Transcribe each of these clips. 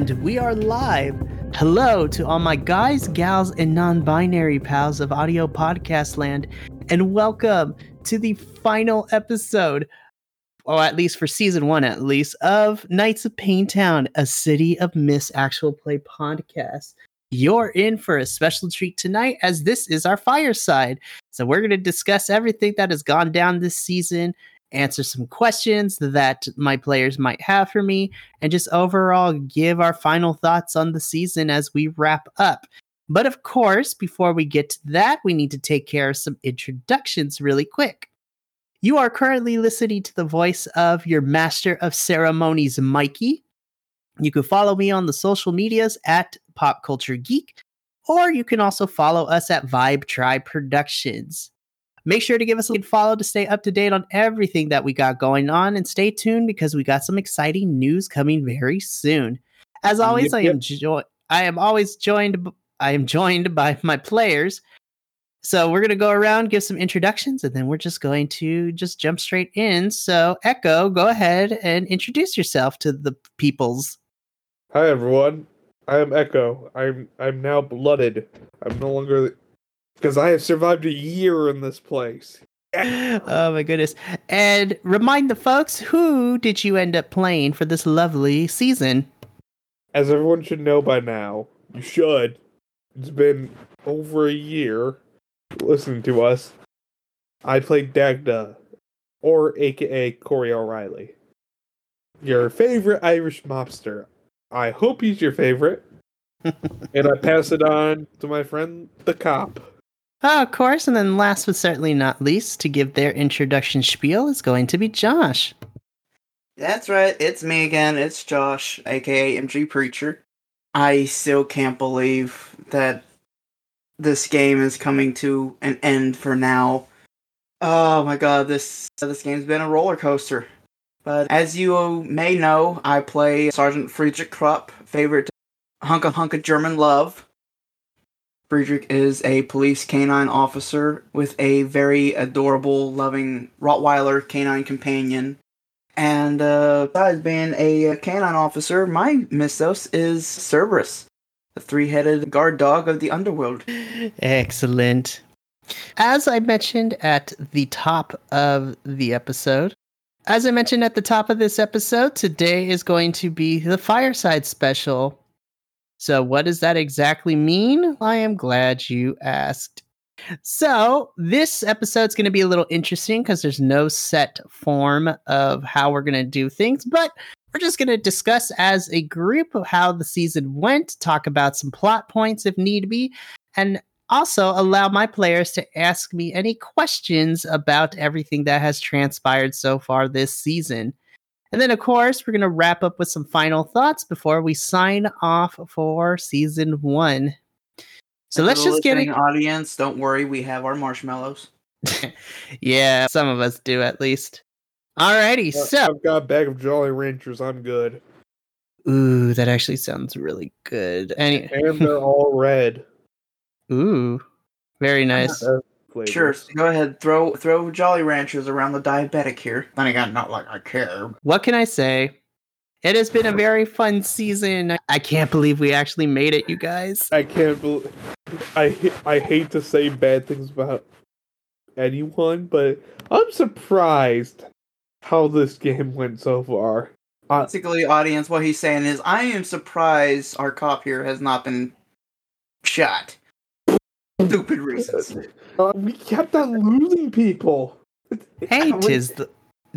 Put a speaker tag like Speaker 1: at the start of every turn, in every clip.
Speaker 1: And we are live. Hello to all my guys, gals, and non binary pals of audio podcast land, and welcome to the final episode, or at least for season one, at least, of Knights of Paintown, a City of Mist Actual Play podcast. You're in for a special treat tonight, as this is our fireside. So, we're going to discuss everything that has gone down this season answer some questions that my players might have for me, and just overall give our final thoughts on the season as we wrap up. But of course, before we get to that, we need to take care of some introductions really quick. You are currently listening to the voice of your master of ceremonies, Mikey. You can follow me on the social medias at Pop Culture Geek, or you can also follow us at Vibe Tribe Productions. Make sure to give us a follow to stay up to date on everything that we got going on and stay tuned because we got some exciting news coming very soon. As always, yep, I am jo- I am always joined I am joined by my players. So we're going to go around give some introductions and then we're just going to just jump straight in. So Echo, go ahead and introduce yourself to the peoples.
Speaker 2: Hi everyone. I am Echo. I'm I'm now blooded. I'm no longer because I have survived a year in this place.
Speaker 1: oh my goodness. And remind the folks who did you end up playing for this lovely season?
Speaker 2: As everyone should know by now, you should. It's been over a year listening to us. I played Dagda, or aka Corey O'Reilly. Your favorite Irish mobster. I hope he's your favorite. and I pass it on to my friend the cop.
Speaker 1: Oh, of course. And then last but certainly not least, to give their introduction spiel is going to be Josh.
Speaker 3: That's right. It's me again. It's Josh, aka MG Preacher. I still can't believe that this game is coming to an end for now. Oh my god, this this game's been a roller coaster. But as you may know, I play Sergeant Friedrich Krupp, favorite hunka hunka German love. Friedrich is a police canine officer with a very adorable, loving Rottweiler canine companion. And uh, besides being a canine officer, my Mythos is Cerberus, the three headed guard dog of the underworld.
Speaker 1: Excellent. As I mentioned at the top of the episode, as I mentioned at the top of this episode, today is going to be the fireside special so, what does that exactly mean? I am glad you asked. So, this episode's going to be a little interesting because there's no set form of how we're going to do things, but we're just going to discuss as a group of how the season went, talk about some plot points if need be, and also allow my players to ask me any questions about everything that has transpired so far this season. And then, of course, we're going to wrap up with some final thoughts before we sign off for season one. So let's just get
Speaker 3: an audience. Don't worry, we have our marshmallows.
Speaker 1: yeah, some of us do at least. Alrighty, so
Speaker 2: I've got a bag of Jolly Ranchers. I'm good.
Speaker 1: Ooh, that actually sounds really good.
Speaker 2: Any- and they're all red.
Speaker 1: Ooh, very nice
Speaker 3: flavors. Sure, so go ahead. Throw throw Jolly Ranchers around the diabetic here. Then again, not like I care.
Speaker 1: What can I say? It has been a very fun season. I can't believe we actually made it, you guys.
Speaker 2: I can't believe. I I hate to say bad things about anyone, but I'm surprised how this game went so far.
Speaker 3: Uh, Basically, audience, what he's saying is, I am surprised our cop here has not been shot stupid reasons.
Speaker 2: Uh, we kept on losing people.
Speaker 1: Hey, tis the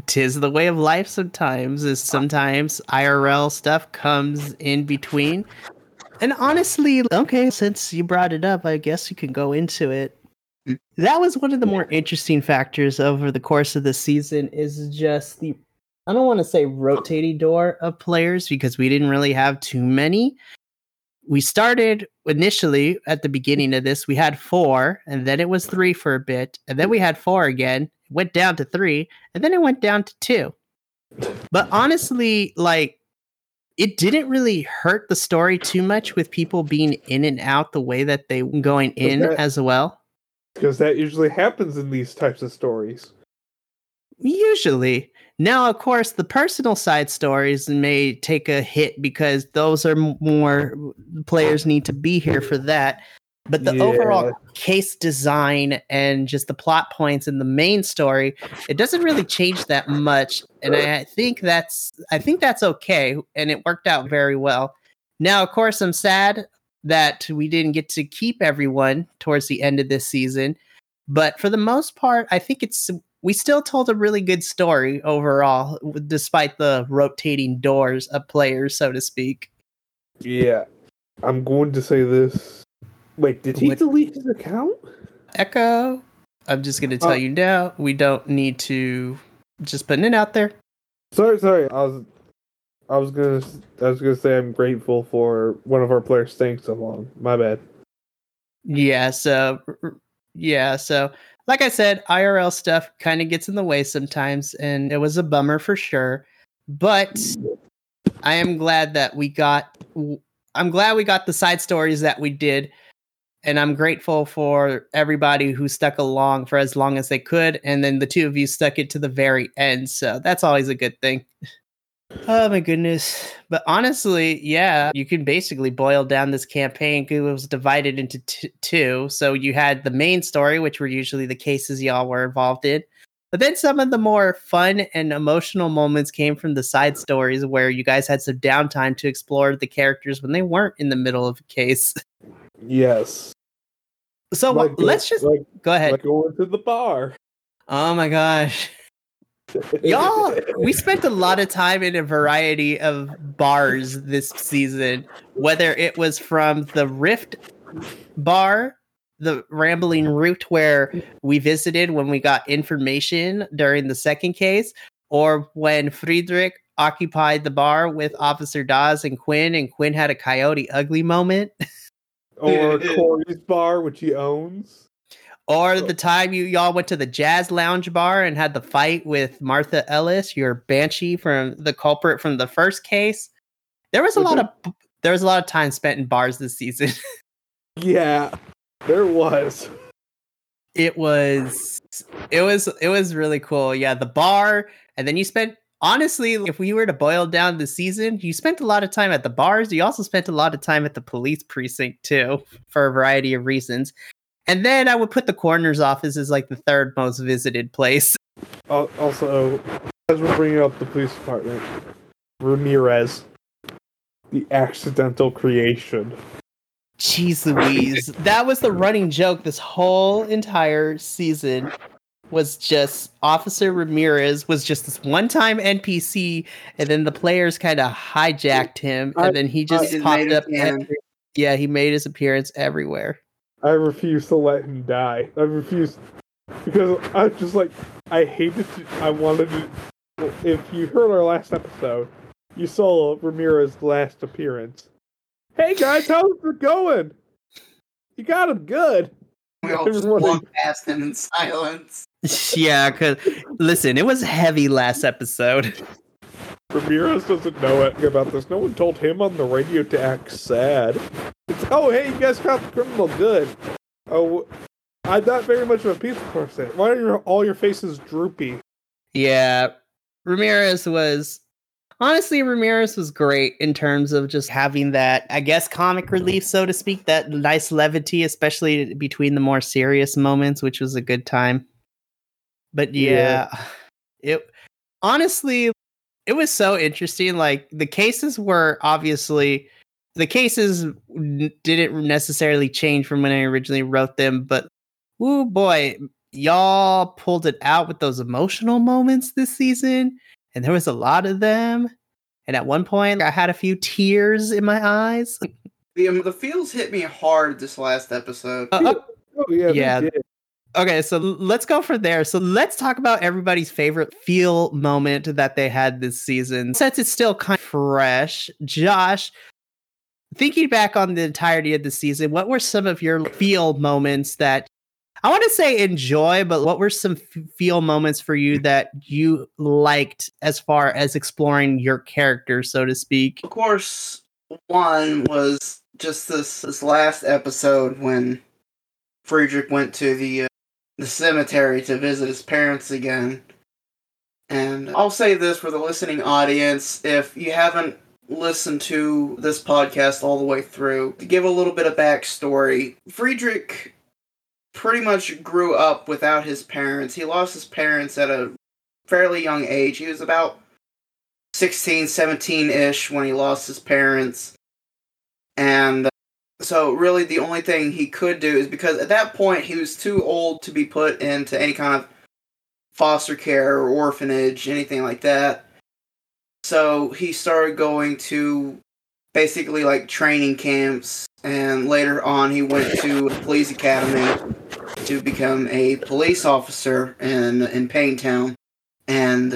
Speaker 1: tis the way of life. Sometimes is sometimes IRL stuff comes in between. And honestly, okay, since you brought it up, I guess you can go into it. That was one of the more interesting factors over the course of the season. Is just the I don't want to say rotating door of players because we didn't really have too many, we started initially at the beginning of this, we had four, and then it was three for a bit, and then we had four again, went down to three, and then it went down to two. But honestly, like, it didn't really hurt the story too much with people being in and out the way that they were going in that, as well.
Speaker 2: Because that usually happens in these types of stories.
Speaker 1: Usually. Now, of course, the personal side stories may take a hit because those are more players need to be here for that. But the
Speaker 2: Yeah.
Speaker 1: overall case design and just the plot points in the main story, it doesn't really change that much. And I think that's I think that's okay. And it worked out very well. Now, of course, I'm sad that we didn't get to keep everyone towards the end of this season. But for the most part, I think it's we still told a really good story overall, despite the rotating doors of players, so to speak.
Speaker 2: Yeah. I'm going to say this. Wait, did he delete his account?
Speaker 1: Echo, I'm just going to tell
Speaker 2: Oh.
Speaker 1: you now, we don't need to just putting it out there.
Speaker 2: Sorry, sorry. I was I was gonna I was gonna say I'm grateful for one of our players staying so long. My bad.
Speaker 1: Yeah, so yeah, so like I said, IRL stuff kind of gets in the way sometimes, and it was a bummer for sure. But I am glad that we got. I'm glad we got the side stories that we did, and I'm grateful for everybody who stuck along for as long as they could, and then the two of you stuck it to the very end. So that's always a good thing. Oh my goodness. But honestly, yeah, you can basically boil down this campaign it was divided into t- two. So you had the main story, which were usually the cases y'all were involved in. But then some of the more fun and emotional moments came from the side stories where you guys had some downtime to explore the characters when they weren't in the middle of a case.
Speaker 2: Yes.
Speaker 1: So
Speaker 2: Like,
Speaker 1: let's just
Speaker 2: like,
Speaker 1: go ahead.
Speaker 2: like going to the bar.
Speaker 1: Oh my gosh. Y'all, we spent a lot of time in a variety of bars this season, whether it was from the Rift bar, the Rambling Root, where we visited when we got information during the second case, or when Friedrich occupied the bar with Officer Dawes and Quinn, and Quinn had a coyote ugly moment,
Speaker 2: or Corey's bar, which he owns.
Speaker 1: Or the time you y'all went to the Jazz Lounge bar and had the fight with Martha Ellis, your banshee from the culprit from the first case. There was a lot
Speaker 2: mm-hmm.
Speaker 1: of there was a lot of time spent in bars this season.
Speaker 2: Yeah, there was.
Speaker 1: it was it was it was really cool. Yeah, the bar, and then you spent honestly, if we were to boil down the season, you spent a lot of time at the bars. You also spent a lot of time at the police precinct too, for a variety of reasons. And then I would put the coroner's office as like the third most visited place.
Speaker 2: Al- Also, as we're bringing up the police department, Ramirez, the accidental creation.
Speaker 1: Jeez Louise. that was the running joke this whole entire season was just Officer Ramirez was just this one time NPC and then the players kind of hijacked him and then he
Speaker 3: He
Speaker 1: just
Speaker 3: just
Speaker 1: popped up
Speaker 3: him
Speaker 1: every- yeah, he made his appearance everywhere.
Speaker 2: I refuse to let him die. I refuse because I was just like I hated to. I wanted to. If you heard our last episode, you saw Ramirez's last appearance. Hey guys, how's it going? You got him good.
Speaker 3: We all just walked past him in silence.
Speaker 1: yeah, cuz listen, it was heavy last episode.
Speaker 2: Ramirez doesn't know anything about this. No one told him on the radio to act sad. It's, oh, hey, you guys caught the criminal. Good. Oh, I'm not very much of a peaceful person. Why are your, all your faces droopy?
Speaker 1: Yeah, Ramirez was honestly Ramirez was great in terms of just having that, I guess, comic relief, so to speak, that nice levity, especially between the more serious moments, which was a good time. But yeah, it honestly it was so interesting. Like the cases were obviously the cases n- didn't necessarily change from when I originally wrote them, but oh boy, y'all pulled it out with those emotional moments this season, and there was a lot of them. And at one point, I had a few tears in my eyes.
Speaker 3: The um, the feels hit me hard this last episode.
Speaker 1: Uh, uh,
Speaker 2: Oh, yeah. they
Speaker 1: Yeah. Okay, so let's go from there. So let's talk about everybody's favorite feel moment that they had this season. Since it's still kind of fresh, Josh, thinking back on the entirety of the season, what were some of your feel moments that I want to say enjoy, but what were some feel moments for you that you liked as far as exploring your character, so to speak?
Speaker 3: Of course, one was just this this last episode when Friedrich went to the uh, the cemetery to visit his parents again, And I'll say this for the listening audience if you haven't listened to this podcast all the way through, to give a little bit of backstory, Friedrich pretty much grew up without his parents. He lost his parents at a fairly young age. He was about 16, 17 ish when he lost his parents. And so, really, the only thing he could do is because at that point he was too old to be put into any kind of foster care or orphanage, anything like that. So, he started going to basically like training camps, and later on, he went to a police academy to become a police officer in in Paintown, and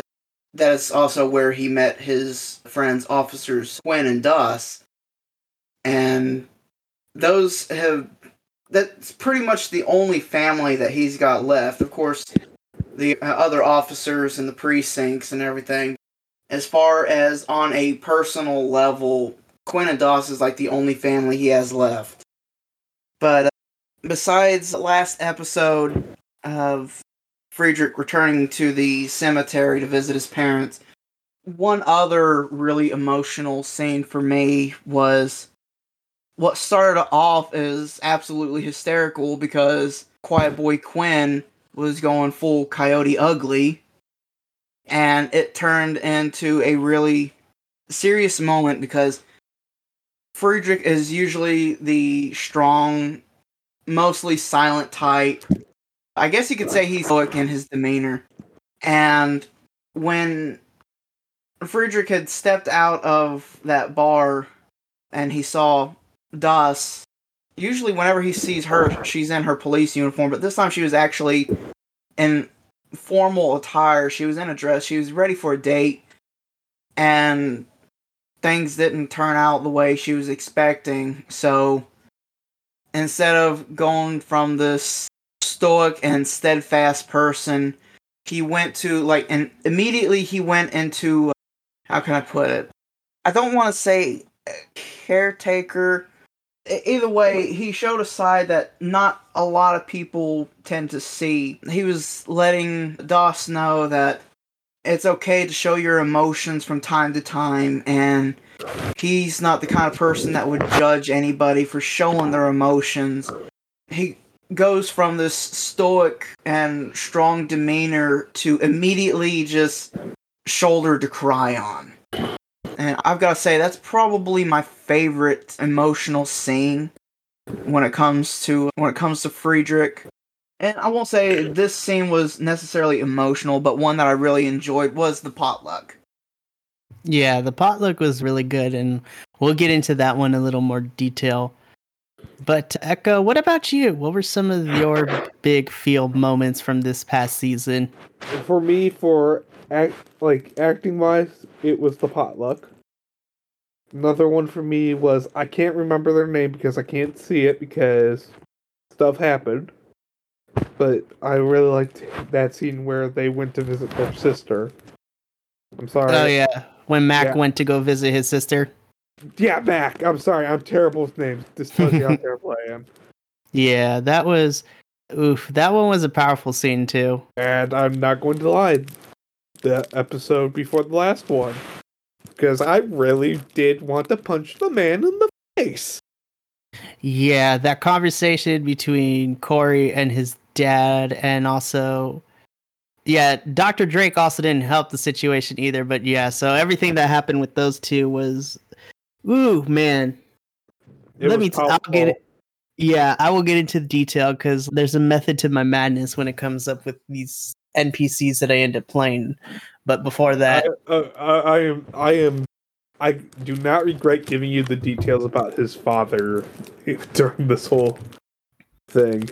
Speaker 3: that's also where he met his friends, officers Quinn and Doss, and those have that's pretty much the only family that he's got left. Of course, the other officers and the precincts and everything. As far as on a personal level, Quinn and Doss is like the only family he has left. But uh, besides the last episode of Friedrich returning to the cemetery to visit his parents, one other really emotional scene for me was what started off as absolutely hysterical because Quiet Boy Quinn was going full coyote ugly, and it turned into a really serious moment because Friedrich is usually the strong, mostly silent type. I guess you could say he's stoic in his demeanor. And when Friedrich had stepped out of that bar and he saw Doss, usually whenever he sees her, she's in her police uniform, but this time she was actually in formal attire. She was in a dress. She was ready for a date, and things didn't turn out the way she was expecting. So instead of going from this stoic and steadfast person, he went to like, and immediately he went into uh, how can I put it? I don't want to say caretaker either way, he showed a side that not a lot of people tend to see. He was letting Doss know that it's okay to show your emotions from time to time, and he's not the kind of person that would judge anybody for showing their emotions. He goes from this stoic and strong demeanor to immediately just shoulder to cry on. And I've got to say, that's probably my favorite emotional scene when it comes to when it comes to Friedrich. And I won't say this scene was necessarily emotional, but one that I really enjoyed was the potluck.
Speaker 1: Yeah, the potluck was really good, and we'll get into that one in a little more detail. But Echo, what about you? What were some of your big field moments from this past season?
Speaker 2: For me, for act like acting wise, it was the potluck. Another one for me was I can't remember their name because I can't see it because stuff happened. But I really liked that scene where they went to visit their sister. I'm sorry.
Speaker 1: Oh yeah, when Mac
Speaker 2: Yeah.
Speaker 1: went to go visit his sister.
Speaker 2: Yeah, Mac. I'm sorry. I'm terrible with names. This tells you how terrible I am.
Speaker 1: Yeah, that was oof. That one was a powerful scene too.
Speaker 2: And I'm not going to lie. The episode before the last one. Because I really did want to punch the man in the face.
Speaker 1: Yeah, that conversation between Corey and his dad, and also, yeah, Dr. Drake also didn't help the situation either. But yeah, so everything that happened with those two was, ooh, man.
Speaker 2: It
Speaker 1: Let me. T- I'll get it. Yeah, I will get into the detail because there's a method to my madness when it comes up with these NPCs that I end up playing. But before that,
Speaker 2: I, uh, I, I am. I am. I do not regret giving you the details about his father during this whole thing.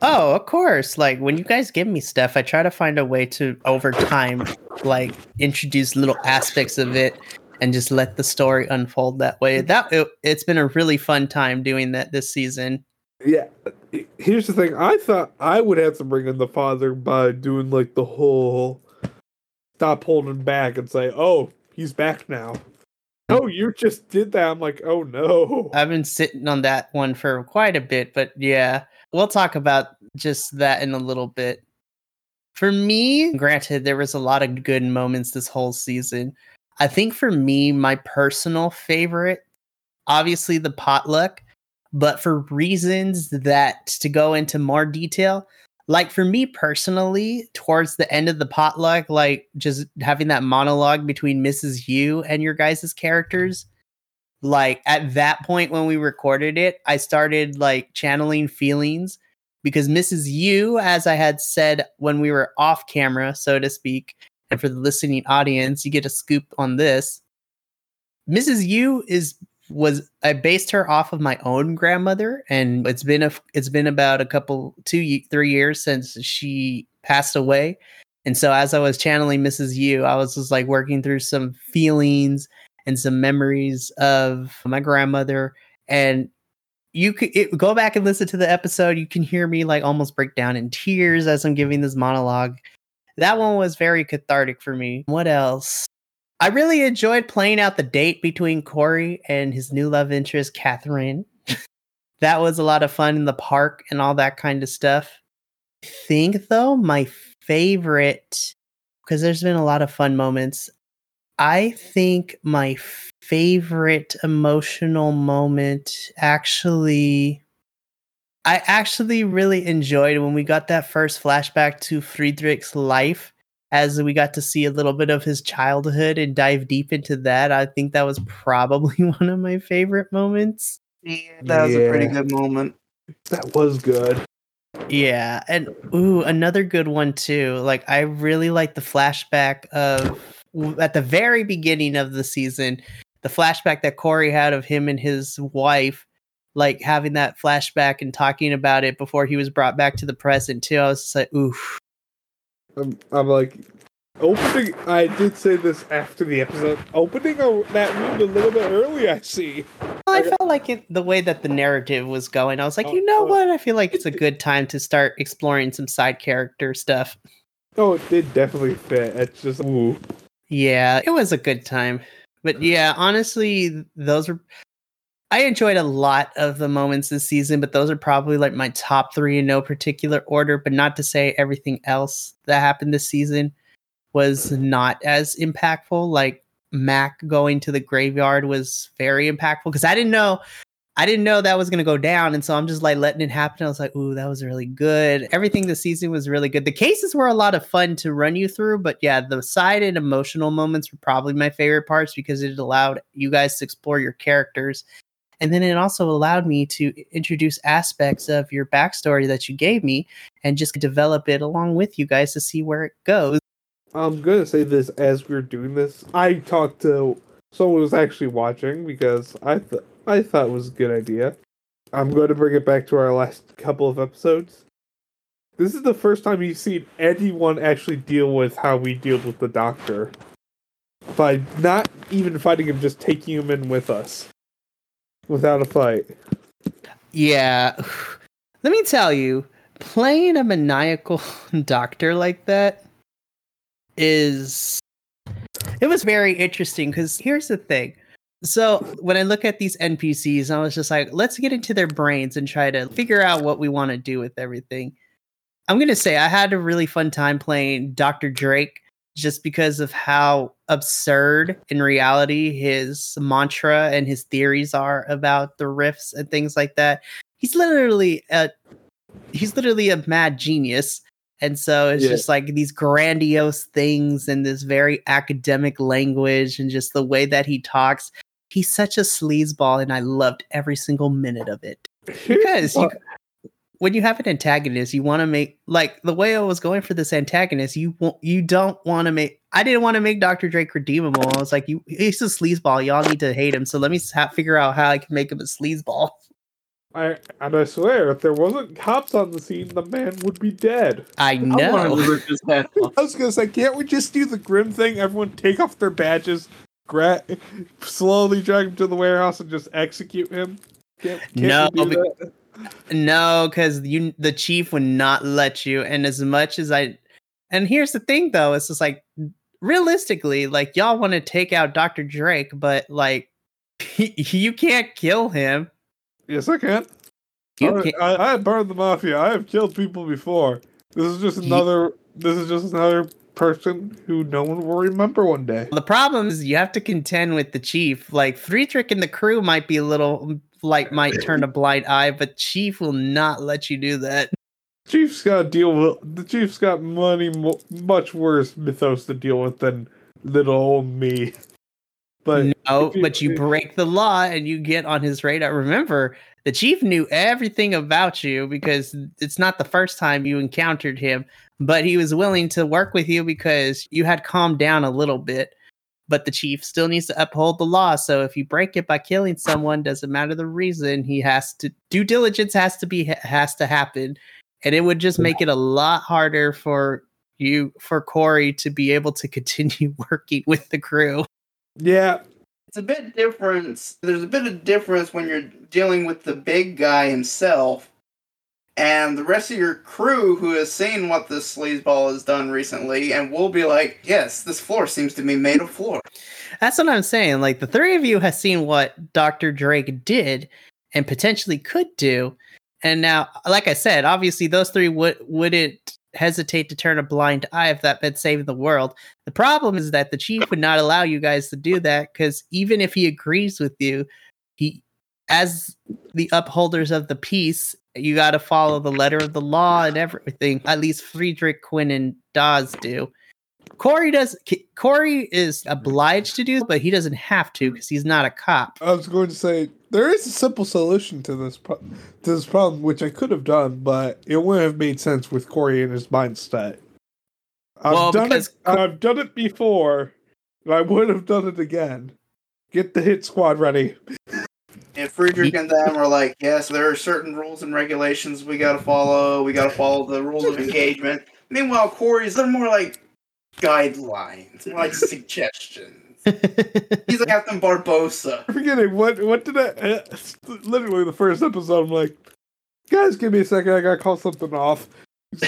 Speaker 1: Oh, of course. Like when you guys give me stuff, I try to find a way to over time like introduce little aspects of it and just let the story unfold that way. That it, it's been a really fun time doing that this season.
Speaker 2: Yeah. Here's the thing. I thought I would have to bring in the father by doing like the whole stop holding back and say, "Oh, he's back now." Oh, you just did that. I'm like, "Oh no."
Speaker 1: I've been sitting on that one for quite a bit, but yeah, we'll talk about just that in a little bit. For me, granted, there was a lot of good moments this whole season. I think for me, my personal favorite, obviously the potluck, but for reasons that to go into more detail, like for me personally, towards the end of the potluck, like just having that monologue between Mrs. Yu and your guys' characters, like at that point when we recorded it, I started like channeling feelings because Mrs. Yu, as I had said when we were off camera, so to speak, and for the listening audience, you get a scoop on this. Mrs. Yu is was I based her off of my own grandmother, and it's been a it's been about a couple two three years since she passed away, and so as I was channeling Mrs. Yu, I was just like working through some feelings and some memories of my grandmother, and you could it, go back and listen to the episode. You can hear me like almost break down in tears as I'm giving this monologue. That one was very cathartic for me. What else? I really enjoyed playing out the date between Corey and his new love interest, Catherine. that was a lot of fun in the park and all that kind of stuff. I think though, my favorite, because there's been a lot of fun moments. I think my favorite emotional moment actually I actually really enjoyed when we got that first flashback to Friedrich's life as we got to see a little bit of his childhood and dive deep into that. I think that was probably one of my favorite moments.
Speaker 3: Yeah, that was yeah. a pretty good moment.
Speaker 2: That was good.
Speaker 1: Yeah, and ooh, another good one too. Like I really like the flashback of at the very beginning of the season, the flashback that Corey had of him and his wife, like having that flashback and talking about it before he was brought back to the present too. I was just like, oof,
Speaker 2: I'm, I'm like opening. I did say this after the episode. Opening a, that wound a little bit early. I see.
Speaker 1: I felt like it, the way that the narrative was going. I was like, oh, you know oh. what? I feel like it's a good time to start exploring some side character stuff.
Speaker 2: Oh, it did definitely fit. It's just ooh.
Speaker 1: Yeah, it was a good time. But yeah, honestly, those are I enjoyed a lot of the moments this season, but those are probably like my top three in no particular order. But not to say everything else that happened this season was not as impactful. Like Mac going to the graveyard was very impactful because I didn't know I didn't know that was gonna go down, and so I'm just like letting it happen. I was like, "Ooh, that was really good." Everything this season was really good. The cases were a lot of fun to run you through, but yeah, the side and emotional moments were probably my favorite parts because it allowed you guys to explore your characters and then it also allowed me to introduce aspects of your backstory that you gave me and just develop it along with you guys to see where it goes.
Speaker 2: I'm to say this as we are doing this. I talked to someone who was actually watching because I, th- I thought it was a good idea. I'm going to bring it back to our last couple of episodes. This is the first time you've seen anyone actually deal with how we deal with the doctor. By not even fighting him, just taking him in with us without a fight.
Speaker 1: Yeah. Let me tell you, playing a maniacal doctor like that is it was very interesting because here's the thing. So when I look at these NPCs, I was just like, let's get into their brains and try to figure out what we want to do with everything. I'm gonna say I had a really fun time playing Dr. Drake just because of how absurd in reality his mantra and his theories are about the rifts and things like that. He's literally a he's literally a mad genius. And so it's yeah. just like these grandiose things and this very academic language and just the way that he talks. He's such a sleazeball, and I loved every single minute of it. Because you, when you have an antagonist, you want to make like the way I was going for this antagonist. You you don't want to make. I didn't want to make Doctor Drake redeemable. I was like, you he's a sleazeball. Y'all need to hate him. So let me ha- figure out how I can make him a sleazeball.
Speaker 2: I and I swear, if there wasn't cops on the scene, the man would be dead.
Speaker 1: I know. I,
Speaker 2: I was gonna say, can't we just do the grim thing? Everyone take off their badges, gra- slowly drag him to the warehouse, and just execute him.
Speaker 1: Can't, can't no, no, because you the chief would not let you. And as much as I and here's the thing though, it's just like realistically, like y'all want to take out Dr. Drake, but like you can't kill him.
Speaker 2: Yes, I can. I, I, I burned the mafia. I have killed people before. This is just another this is just another person who no one will remember one day.
Speaker 1: The problem is you have to contend with the chief. Like Friedrich and the crew might be a little like might turn a blind eye, but Chief will not let you do that.
Speaker 2: Chief's got deal with the Chief's got money mo- much worse mythos to deal with than little old me. But
Speaker 1: no, you, but you break the law and you get on his radar. Remember, the chief knew everything about you because it's not the first time you encountered him, but he was willing to work with you because you had calmed down a little bit. But the chief still needs to uphold the law. So if you break it by killing someone, doesn't matter the reason, he has to due diligence has to be has to happen. And it would just make it a lot harder for you for Corey to be able to continue working with the crew.
Speaker 2: Yeah.
Speaker 3: It's a bit different. There's a bit of difference when you're dealing with the big guy himself and the rest of your crew who has seen what this sleazeball has done recently and will be like, yes, this floor seems to be made of floor.
Speaker 1: That's what I'm saying. Like the three of you has seen what Dr. Drake did and potentially could do. And now, like I said, obviously those three would wouldn't hesitate to turn a blind eye if that meant saving the world. The problem is that the chief would not allow you guys to do that because even if he agrees with you, he as the upholders of the peace, you got to follow the letter of the law and everything. At least Friedrich, Quinn, and Dawes do. Corey does. Corey is obliged to do, but he doesn't have to because he's not a cop.
Speaker 2: I was going to say there is a simple solution to this pro- to this problem, which I could have done, but it wouldn't have made sense with Corey and his mindset. I've well, done it. I've done it before, and I would have done it again. Get the hit squad ready.
Speaker 3: And Friedrich and them are like, yes, there are certain rules and regulations we got to follow. We got to follow the rules of engagement. Meanwhile, Corey's they're more like guidelines, more like suggestions. He's like Captain Barbossa.
Speaker 2: I'm forgetting what what did I? Uh, literally the first episode. I'm like, guys, give me a second. I gotta call something off.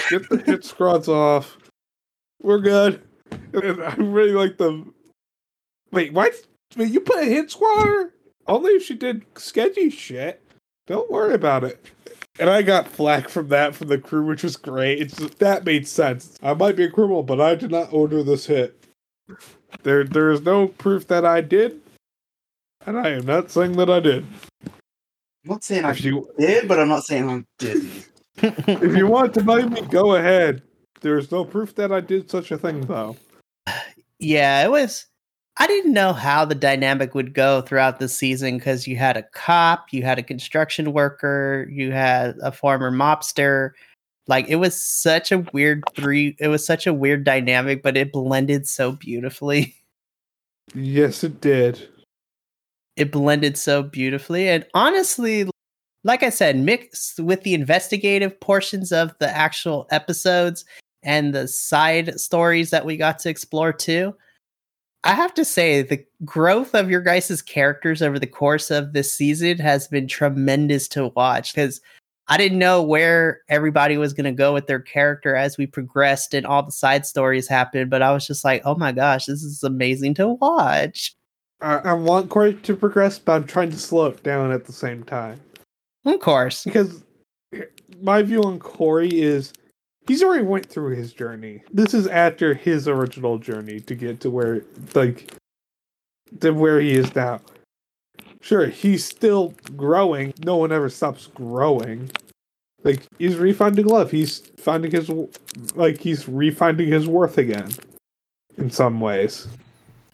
Speaker 2: Get the hit squads off. We're good. And I really like the. Wait, why? Wait, you put a hit squad? Only if she did sketchy shit. Don't worry about it. And I got flack from that from the crew, which was great. It's that made sense. I might be a criminal, but I did not order this hit. There, there is no proof that I did, and I am not saying that I did.
Speaker 3: I'm not saying if I you, did, but I'm not saying I didn't.
Speaker 2: if you want to blame me, go ahead. There's no proof that I did such a thing, though.
Speaker 1: Yeah, it was. I didn't know how the dynamic would go throughout the season because you had a cop, you had a construction worker, you had a former mobster. Like it was such a weird three. It was such a weird dynamic, but it blended so beautifully.
Speaker 2: Yes, it did.
Speaker 1: It blended so beautifully, and honestly, like I said, mixed with the investigative portions of the actual episodes and the side stories that we got to explore too I have to say the growth of your guys' characters over the course of this season has been tremendous to watch because I didn't know where everybody was going to go with their character as we progressed and all the side stories happened, but I was just like, oh my gosh, this is amazing to watch.
Speaker 2: I, I want Corey to progress, but I'm trying to slow it down at the same time.
Speaker 1: Of course.
Speaker 2: Because my view on Corey is he's already went through his journey. This is after his original journey to get to where like to where he is now. Sure, he's still growing. No one ever stops growing. Like he's refinding love. He's finding his like he's refinding his worth again in some ways.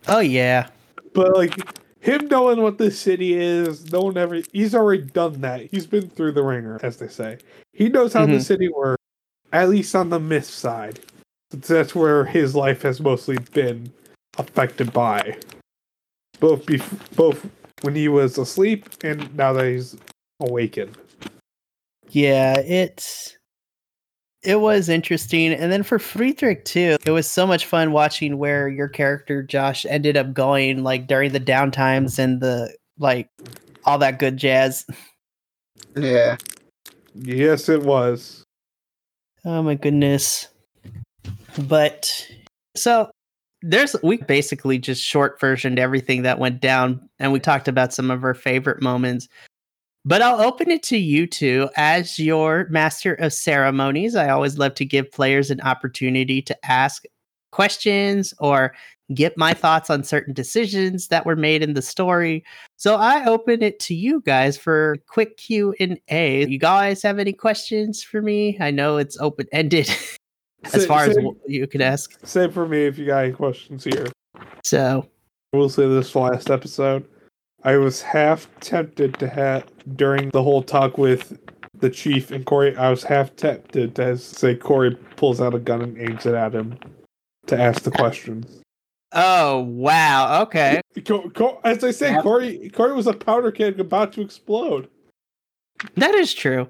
Speaker 1: Oh yeah.
Speaker 2: But like him knowing what this city is, no one ever he's already done that. He's been through the ringer, as they say. He knows how mm-hmm. the city works at least on the myth side. That's where his life has mostly been affected by. Both bef- both when he was asleep and now that he's awakened.
Speaker 1: Yeah, it's it was interesting. And then for Friedrich too, it was so much fun watching where your character Josh ended up going like during the downtimes and the like all that good jazz.
Speaker 3: Yeah.
Speaker 2: Yes, it was.
Speaker 1: Oh my goodness. But so there's we basically just short versioned everything that went down and we talked about some of our favorite moments. But I'll open it to you two as your master of ceremonies. I always love to give players an opportunity to ask questions or get my thoughts on certain decisions that were made in the story. So I open it to you guys for quick Q and A. You guys have any questions for me? I know it's open ended as far as
Speaker 2: same,
Speaker 1: what you can ask.
Speaker 2: same for me if you got any questions here.
Speaker 1: So
Speaker 2: I will say this last episode. I was half tempted to have during the whole talk with the chief and Corey. I was half tempted to say Corey pulls out a gun and aims it at him to ask the uh, questions.
Speaker 1: Oh wow, okay.
Speaker 2: As I say. Corey Corey was a powder keg about to explode.
Speaker 1: That is true.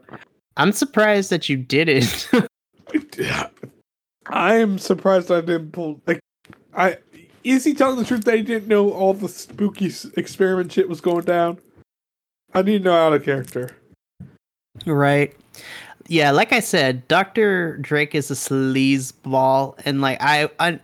Speaker 1: I'm surprised that you didn't.
Speaker 2: I am surprised I didn't pull. Like, I is he telling the truth that he didn't know all the spooky experiment shit was going down? I need to know out of character.
Speaker 1: Right. Yeah, like I said, Dr. Drake is a sleazeball and like I I,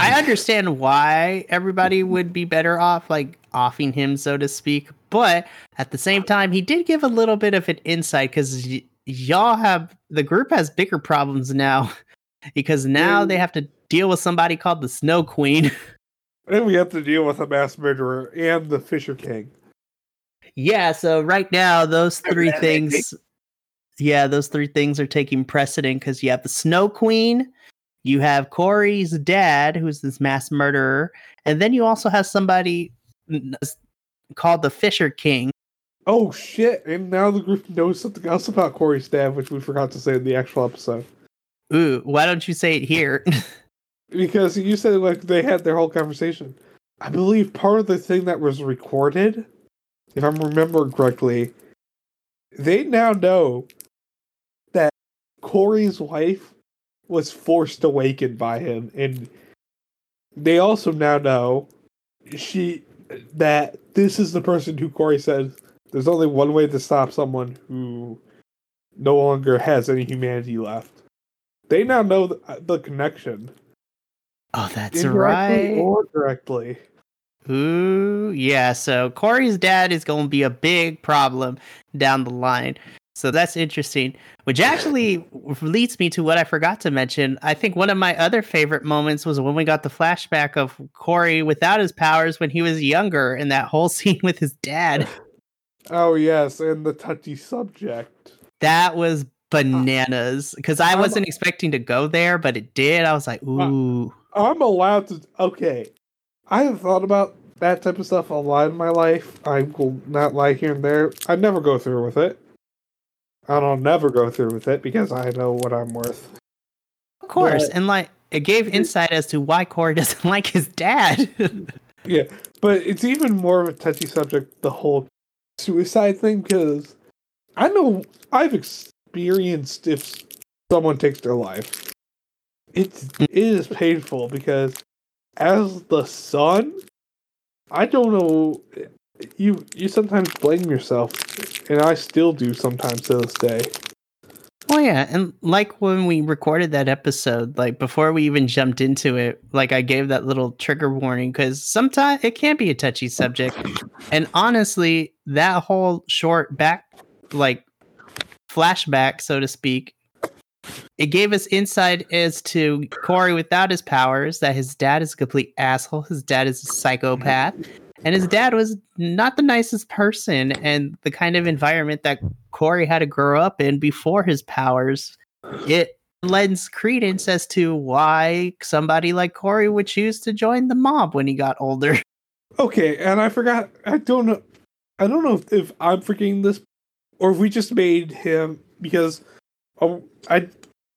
Speaker 1: I understand why everybody would be better off like offing him so to speak, but at the same time he did give a little bit of an insight cuz y- y'all have the group has bigger problems now because now they have to deal with somebody called the Snow Queen.
Speaker 2: And we have to deal with a mass murderer and the Fisher King.
Speaker 1: Yeah, so right now those three
Speaker 3: that may be.
Speaker 1: things Yeah, those three things are taking precedent because you have the Snow Queen, you have Corey's dad, who's this mass murderer, and then you also have somebody called the Fisher King.
Speaker 2: Oh shit! And now the group knows something else about Corey's dad, which we forgot to say in the actual episode.
Speaker 1: Ooh, why don't you say it here?
Speaker 2: Because you said like they had their whole conversation. I believe part of the thing that was recorded, if I'm remembering correctly, they now know that Corey's wife was forced awakened by him, and they also now know she that this is the person who Corey says there's only one way to stop someone who no longer has any humanity left. They now know the, uh, the connection.
Speaker 1: oh, that's
Speaker 2: Indirectly
Speaker 1: right.
Speaker 2: or directly.
Speaker 1: Ooh, yeah. So Corey's dad is going to be a big problem down the line. So that's interesting, which actually leads me to what I forgot to mention. I think one of my other favorite moments was when we got the flashback of Corey without his powers when he was younger and that whole scene with his dad.
Speaker 2: Oh yes, and the touchy subject.
Speaker 1: That was uh, bananas because I
Speaker 2: I'm-
Speaker 1: wasn't expecting to go there, but it did. I was like, uh, ooh.
Speaker 2: I'm allowed to. Okay, I have thought about that type of stuff a lot in my life. I will not lie here and there. I never go through with it. And I'll never go through with it because I know what I'm worth.
Speaker 1: Of course.
Speaker 2: But-
Speaker 1: and like, it gave insight as to why Corey doesn't like his dad.
Speaker 2: Yeah, but it's even more of a touchy subject, the whole suicide thing, because I know I've experienced if someone takes their life. It's it is painful because as the son, I don't know you you sometimes blame yourself and I still do sometimes to this day.
Speaker 1: Well, yeah, and like when we recorded that episode, like before we even jumped into it, like I gave that little trigger warning because sometimes it can be a touchy subject. And honestly, that whole short back, like flashback, so to speak, it gave us insight as to Corey without his powers, that his dad is a complete asshole, his dad is a psychopath, and his dad was not the nicest person, and the kind of environment that Corey had to grow up in before his powers, it lends credence as to why somebody like Corey would choose to join the mob when he got older.
Speaker 2: Okay, and I forgot. I don't know. I don't know if, if I'm forgetting this, or if we just made him because um, I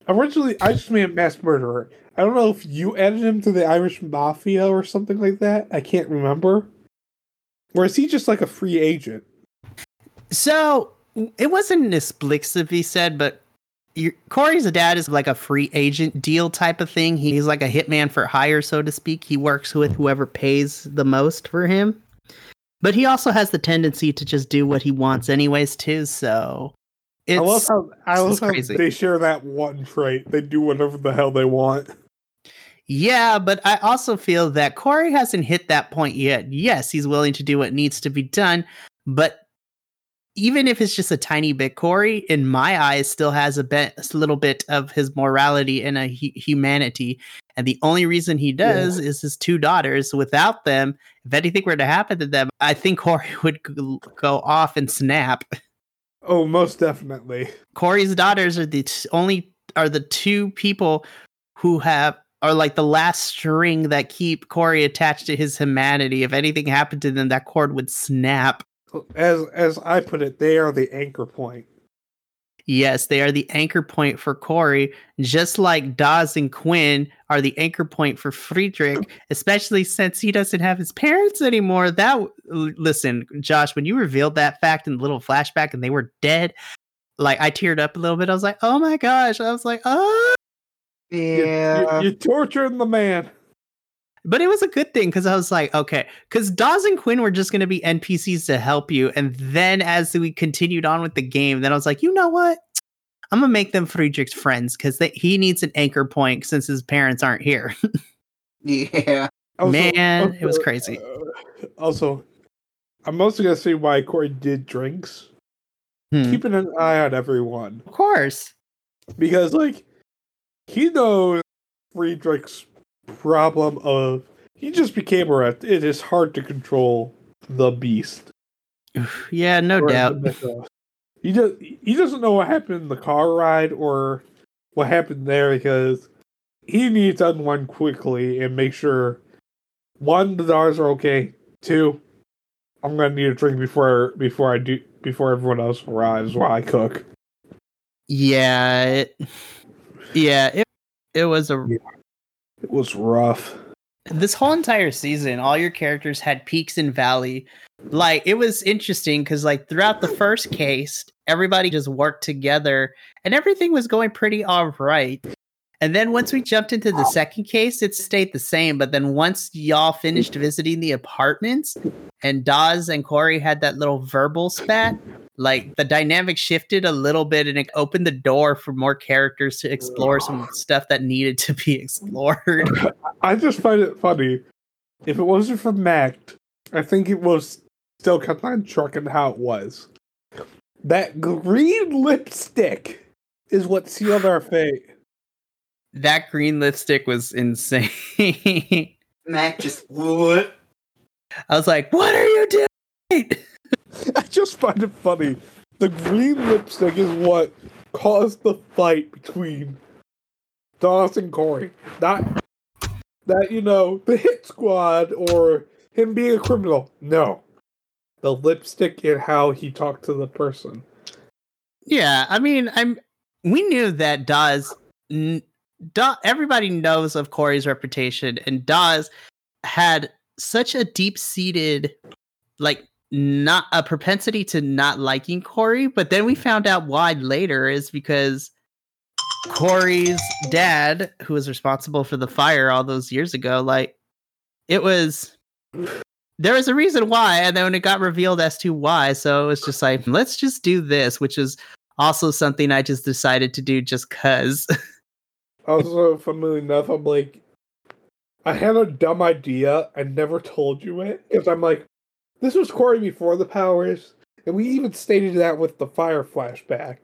Speaker 2: originally I just made him mass murderer. I don't know if you added him to the Irish Mafia or something like that. I can't remember. Or is he just like a free agent?
Speaker 1: So it wasn't explicitly said, but your, Corey's dad is like a free agent deal type of thing. He's like a hitman for hire, so to speak. He works with whoever pays the most for him. But he also has the tendency to just do what he wants, anyways, too. So it's
Speaker 2: I love how I love how
Speaker 1: crazy.
Speaker 2: they share that one trait. They do whatever the hell they want.
Speaker 1: Yeah, but I also feel that Corey hasn't hit that point yet. Yes, he's willing to do what needs to be done, but even if it's just a tiny bit, Corey, in my eyes, still has a bit, a little bit of his morality and a hu- humanity. And the only reason he does is his two daughters. Without them, if anything were to happen to them, I think Corey would go off and snap.
Speaker 2: Oh, most definitely.
Speaker 1: Corey's daughters are the t- only are the two people who have are like the last string that keep Cory attached to his humanity. If anything happened to them, that cord would snap.
Speaker 2: As as I put it, they are the anchor point.
Speaker 1: Yes, they are the anchor point for Cory, just like Dawes and Quinn are the anchor point for Friedrich, especially since he doesn't have his parents anymore. That listen, Josh, when you revealed that fact in the little flashback and they were dead, like I teared up a little bit. I was like, "Oh my gosh!" I was like, "Oh!"
Speaker 2: You-
Speaker 3: Yeah.
Speaker 2: you, you're torturing the man.
Speaker 1: But it was a good thing because I was like, okay, because Dawes and Quinn were just going to be NPCs to help you. And then as we continued on with the game, then I was like, you know what? I'm going to make them Friedrich's friends because he needs an anchor point since his parents aren't here.
Speaker 3: Yeah.
Speaker 1: Man, it was crazy.
Speaker 2: uh, also, I'm mostly gonna see why Cory did drinks.
Speaker 1: Hmm.
Speaker 2: Keeping an eye on everyone
Speaker 1: Of course.
Speaker 2: because, like, he knows Friedrich's problem of he just became a rat. It is hard to control the beast.
Speaker 1: Yeah, no
Speaker 2: Or
Speaker 1: doubt.
Speaker 2: He just he doesn't know what happened in the car ride or what happened there because he needs to unwind quickly and make sure one the dogs are okay. Two, I'm gonna need a drink before before I do before everyone else arrives while I cook.
Speaker 1: Yeah. It, yeah. It, it was a
Speaker 2: It was rough.
Speaker 1: this whole entire season, all your characters had peaks and valley. Like it was interesting because like throughout the first case, everybody just worked together and everything was going pretty all right. And then once we jumped into the second case, it stayed the same. But then once y'all finished visiting the apartments and Dawes and Cory had that little verbal spat, like the dynamic shifted a little bit and it opened the door for more characters to explore some stuff that needed to be explored.
Speaker 2: I just find it funny. If it wasn't for Mac, I think it was still kept on trucking how it was. That green lipstick is what sealed our fate.
Speaker 1: that green lipstick was insane.
Speaker 3: Mac just what?
Speaker 1: I was like, "What are you doing?"
Speaker 2: Just find it funny. The green lipstick is what caused the fight between Dawes and Cory. Not that, you know, the hit squad or him being a criminal. No. The lipstick and how he talked to the person.
Speaker 1: Yeah, I mean, I'm. We knew that Dawes. N- Da- everybody knows of Cory's reputation, and Dawes had such a deep seated, like, not a propensity to not liking Cory. But then we mm-hmm. found out why later is because Cory's dad, who was responsible for the fire all those years ago, like, it was there was a reason why, and then when it got revealed as to why, so it was just like, let's just do this, which is also something I just decided to do just cause.
Speaker 2: Also, funnily enough, I'm like, I had a dumb idea. I never told you it because I'm like, this was Cory before the powers, and we even stated that with the fire flashback.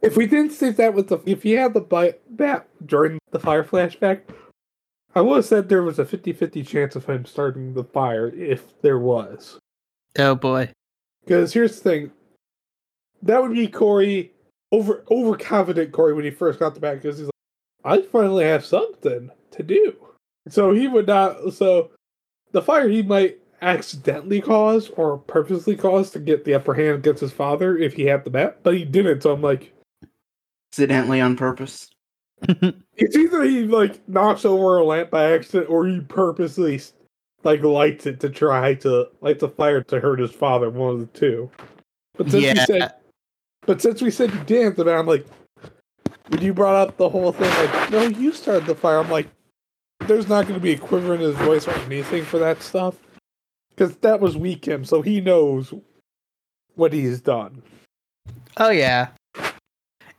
Speaker 2: If we didn't state that with the, if he had the bite bat during the fire flashback, I would have said there was a 50-50 chance of him starting the fire if there was.
Speaker 1: oh boy.
Speaker 2: Because here's the thing, that would be Cory over overconfident Cory when he first got the bat because he's like, I finally have something to do. So he would not. So the fire he might accidentally caused or purposely caused to get the upper hand against his father if he had the bat, but he didn't. So I'm like,
Speaker 3: Accidentally on purpose.
Speaker 2: it's either he like knocks over a lamp by accident or he purposely like lights it to try to light the fire to hurt his father. One of the two. But since
Speaker 1: Yeah.
Speaker 2: we said, but since we said you didn't, then I'm like, when you brought up the whole thing, like, no, you started the fire. I'm like, there's not going to be a quiver in his voice or anything for that stuff, because that was weak him, so he knows what he's done.
Speaker 1: Oh yeah.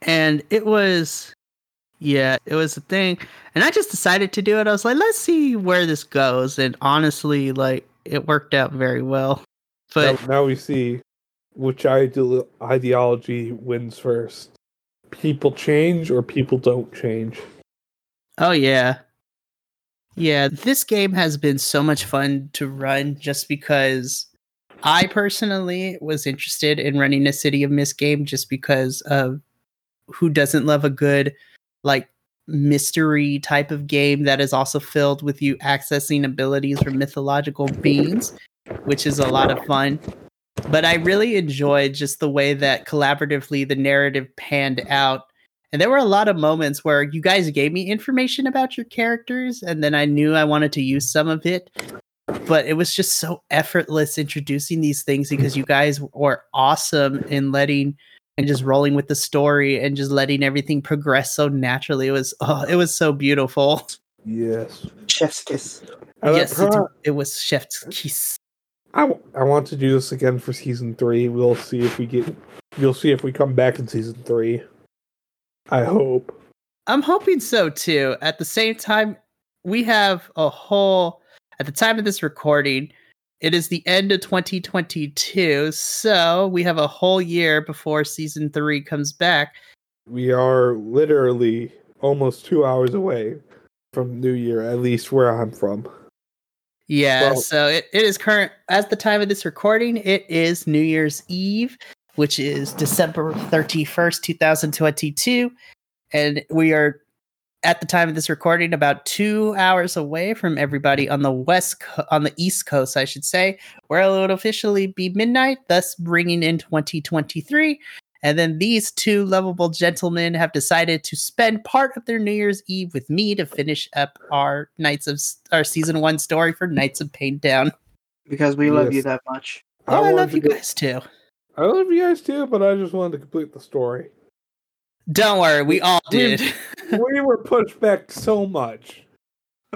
Speaker 1: And it was yeah, it was a thing. And I just decided to do it. I was like, let's see where this goes. And honestly, like it worked out very well. But
Speaker 2: now, now we see which ideal- ideology wins first? People change or people don't change?
Speaker 1: Oh yeah. Yeah, this game has been so much fun to run just because I personally was interested in running a City of Mist game just because of who doesn't love a good like mystery type of game that is also filled with you accessing abilities from mythological beings, which is a lot of fun. But I really enjoyed just the way that collaboratively the narrative panned out and there were a lot of moments where you guys gave me information about your characters, and then I knew I wanted to use some of it. But it was just so effortless introducing these things because you guys were awesome in letting and just rolling with the story and just letting everything progress so naturally. It was oh, it was so beautiful.
Speaker 2: Yes.
Speaker 3: Chef's kiss.
Speaker 2: And
Speaker 1: yes, it,
Speaker 2: pro-
Speaker 1: it was Chef's kiss.
Speaker 2: I, w- I want to do this again for season three. We'll see if we get. You'll see if we come back in season three. I hope.
Speaker 1: I'm hoping so too. At the same time, we have a whole at the time of this recording, it is the end of 2022, so we have a whole year before season 3 comes back.
Speaker 2: We are literally almost two hours away from New Year, at least where I'm from.
Speaker 1: Yeah,
Speaker 2: Well-
Speaker 1: so it, it is current as the time of this recording, it is New Year's Eve, which is December 31st, 2022. And we are at the time of this recording about two hours away from everybody on the west co- on the east coast i should say where it would officially be midnight thus bringing in 2023 and then these two lovable gentlemen have decided to spend part of their new year's eve with me to finish up our knights of our season one story for Nights of Payne Town
Speaker 3: Because we love you that much.
Speaker 1: oh i,
Speaker 2: wanted
Speaker 1: love you guys too
Speaker 2: I love you guys too, but I just wanted to complete the story.
Speaker 1: don't worry we all did
Speaker 2: we were pushed back so much.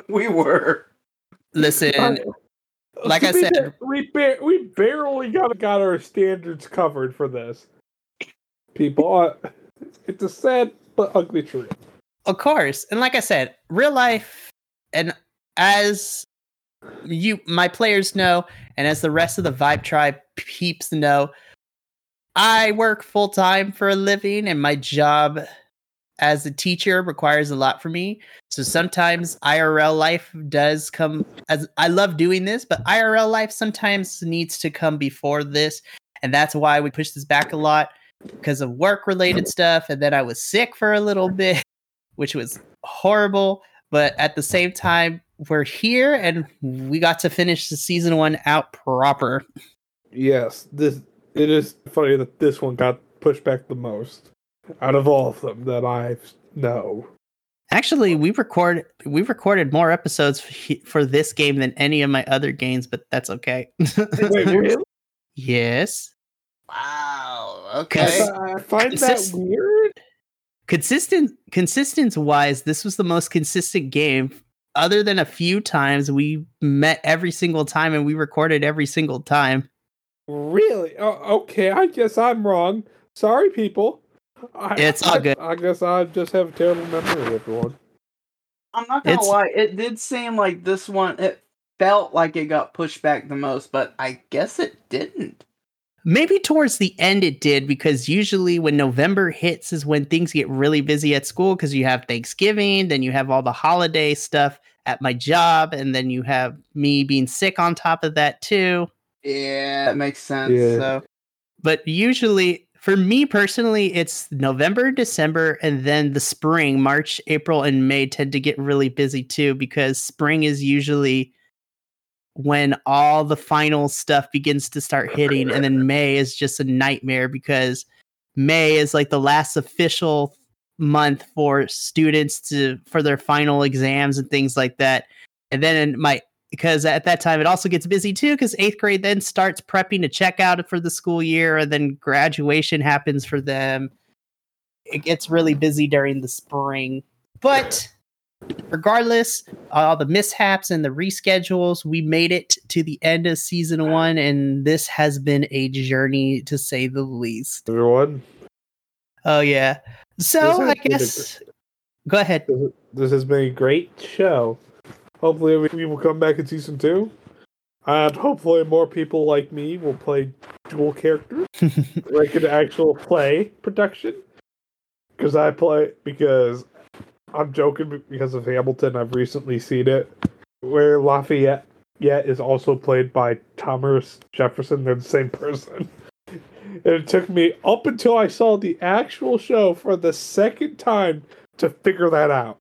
Speaker 3: We were.
Speaker 1: listen
Speaker 2: Uh,
Speaker 1: like I said-
Speaker 2: fair, we ba- we barely got got our standards covered for this. People, uh, it's a sad but ugly truth.
Speaker 1: Of course. And like I said, real life and as you my players know and as the rest of the Vibe Tribe peeps know, I work full time for a living and my job as a teacher requires a lot for me. So sometimes IRL life does come as I love doing this, but IRL life sometimes needs to come before this. And that's why we push this back a lot because of work related stuff. And then I was sick for a little bit which was horrible. But at the same time, we're here and we got to finish the season one out proper.
Speaker 2: Yes, this it is funny that this one got pushed back the most out of all of them that I know.
Speaker 1: Actually, we record we recorded more episodes for, this game than any of my other games, but that's okay.
Speaker 2: Wait, really?
Speaker 1: yes,
Speaker 3: Wow.
Speaker 2: I,
Speaker 3: Okay.
Speaker 2: I find that weird.
Speaker 1: consistent consistence wise, this was the most consistent game. Other than a few times, we met every single time and we recorded every single time.
Speaker 2: Really? Oh, okay, I guess I'm wrong. Sorry, people. I,
Speaker 1: It's all
Speaker 2: I-
Speaker 1: good.
Speaker 2: I guess I just have a terrible memory, everyone.
Speaker 3: I'm not gonna
Speaker 1: It's-
Speaker 3: lie, it did seem like this one it felt like it got pushed back the most, but I guess it didn't.
Speaker 1: Maybe towards the end it did because usually when November hits is when things get really busy at school because you have Thanksgiving, then you have all the holiday stuff at my job, and then you have me being sick on top of that too.
Speaker 3: Yeah, that makes sense.
Speaker 2: Yeah.
Speaker 3: So
Speaker 1: But usually, for me personally, it's November, December, and then the spring, March, April, and May tend to get really busy too because spring is usually when all the final stuff begins to start hitting, and then May is just a nightmare because May is like the last official month for students to for their final exams and things like that. And then in my because at that time it also gets busy too because eighth grade then starts prepping to check out for the school year and then graduation happens for them. It gets really busy during the spring. But regardless all the mishaps and the reschedules we made it to the end of season one and this has been a journey to say the least.
Speaker 2: Everyone,
Speaker 1: oh yeah. So i
Speaker 2: been a
Speaker 1: guess go ahead.
Speaker 2: This has been a great show. Hopefully, we we will come back in season two, and hopefully, more people like me will play dual characters, like an actual play production. Because I play because I'm joking because of Hamilton. I've recently seen it where Lafayette yet is also played by Thomas Jefferson. They're the same person. And it took me up until I saw the actual show for the second time to figure that out.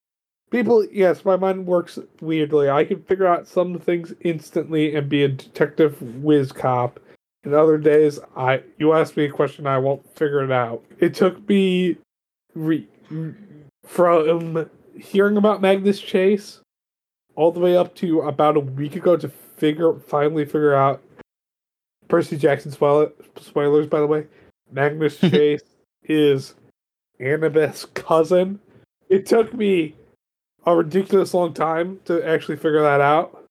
Speaker 2: People, yes, my mind works weirdly. I can figure out some things instantly and be a detective whiz cop. And other days, I you ask me a question, I won't figure it out. It took me re, from hearing about Magnus Chase all the way up to about a week ago to figure finally figure out Percy Jackson spoiler, spoilers by the way. Magnus Chase is Annabeth's cousin. It took me a ridiculous long time to actually figure that out.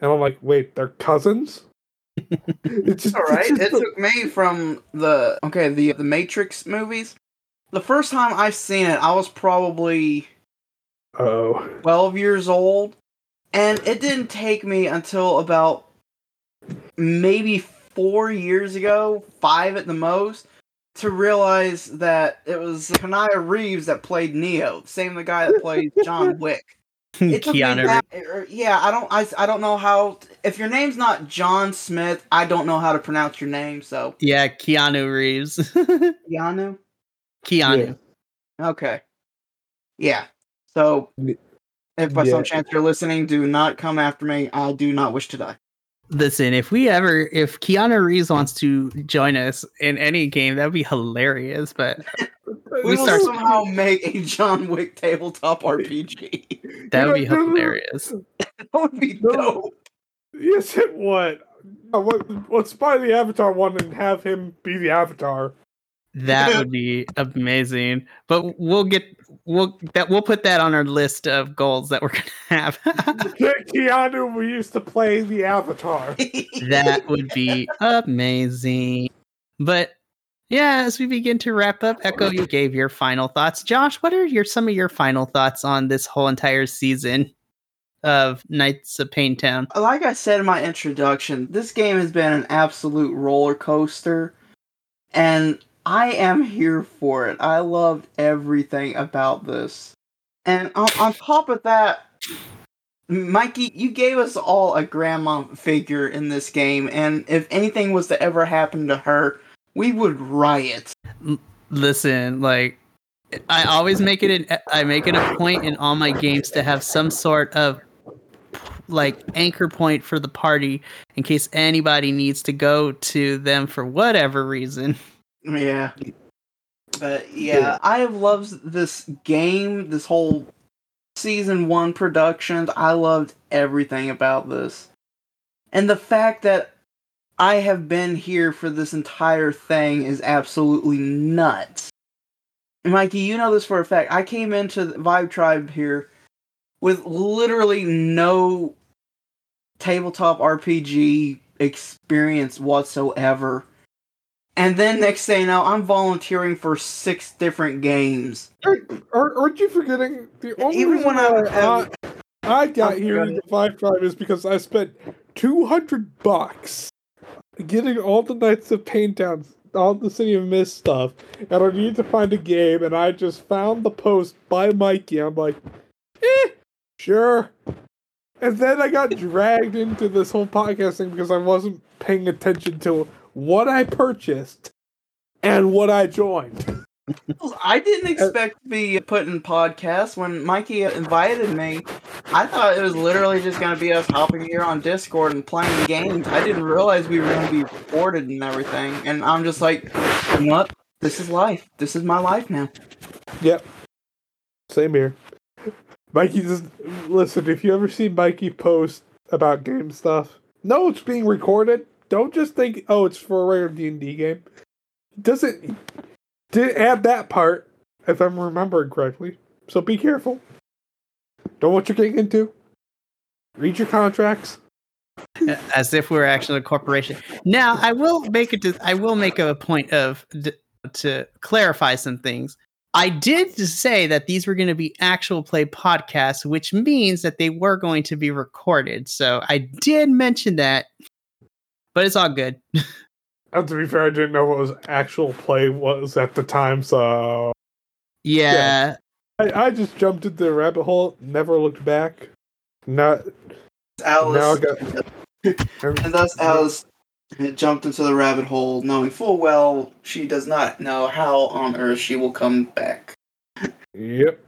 Speaker 2: And I'm like, wait, they're cousins?
Speaker 3: it's just, all right. It took me from the okay, the the Matrix movies. The first time I seen it, I was probably
Speaker 2: oh
Speaker 3: 12 years old. And it didn't take me until about maybe four years ago, five at the most, to realize that it was Keanu Reeves that played Neo, same the guy that played John Wick.
Speaker 1: It Keanu
Speaker 3: that, er, yeah, I don't, I, I don't know how. If your name's not John Smith, I don't know how to pronounce your name. So
Speaker 1: yeah, Keanu Reeves.
Speaker 3: Keanu.
Speaker 1: Keanu.
Speaker 3: Yeah. Okay. Yeah. So if by yeah. some chance you're listening, do not come after me. I do not wish to die.
Speaker 1: Listen, if we ever, if Keanu Reeves wants to join us in any game, that'd be hilarious. But
Speaker 3: we, we will start somehow make a John Wick tabletop RPG.
Speaker 1: That would be hilarious.
Speaker 3: that would be dope.
Speaker 2: Yes, it would. What, let's buy the Avatar one and have him be the Avatar.
Speaker 1: That would be amazing. But we'll get we'll that we'll put that on our list of goals that we're gonna have.
Speaker 2: Keanu, we used to play the Avatar.
Speaker 1: that would be amazing. But yeah, as we begin to wrap up, Echo, you gave your final thoughts. Josh, what are your some of your final thoughts on this whole entire season of Nights of Payne Town?
Speaker 3: Like I said in my introduction, this game has been an absolute roller coaster. And I am here for it. I loved everything about this. And on, on top of that, Mikey, you gave us all a grandma figure in this game, and if anything was to ever happen to her, we would riot.
Speaker 1: Listen, like I always make it an I make it a point in all my games to have some sort of like anchor point for the party in case anybody needs to go to them for whatever reason.
Speaker 3: Yeah. But yeah, I have loved this game, this whole season one productions. I loved everything about this. And the fact that I have been here for this entire thing is absolutely nuts. Mikey, you know this for a fact. I came into Vibe Tribe here with literally no tabletop RPG experience whatsoever. And then next thing you know, I'm volunteering for six different games.
Speaker 2: Are, aren't you forgetting the only Even when I, I, I got I'm here in the Vibe Tribe is because I spent two hundred bucks getting all the Nights of Payne Town, all the City of Mist stuff, and I needed to find a game, and I just found the post by Mikey. I'm like, eh, sure. And then I got dragged into this whole podcast thing because I wasn't paying attention to what I purchased and what I joined.
Speaker 3: I didn't expect to be put in podcasts when Mikey invited me. I thought it was literally just going to be us hopping here on Discord and playing games. I didn't realize we were going to be recorded and everything. And I'm just like, what? This is life. This is my life now.
Speaker 2: Yep. Same here. Mikey just listen. If you ever see Mikey post about game stuff, no, it's being recorded don't just think, oh, it's for a regular D and D game. Doesn't did add that part, if I'm remembering correctly. So be careful. Don't what you're getting into. Read your contracts.
Speaker 1: As if we are actually a corporation. Now, I will make it. I will make a point of to clarify some things. I did say that these were going to be actual play podcasts, which means that they were going to be recorded. So I did mention that but it's all good.
Speaker 2: And uh, to be fair, I didn't know what was actual play was at the time, so
Speaker 1: Yeah.
Speaker 2: I, I just jumped into the rabbit hole, never looked back. Not now I
Speaker 3: Alice,
Speaker 2: got
Speaker 3: and thus Alice had jumped into the rabbit hole, knowing full well she does not know how on earth she will come back.
Speaker 2: Yep.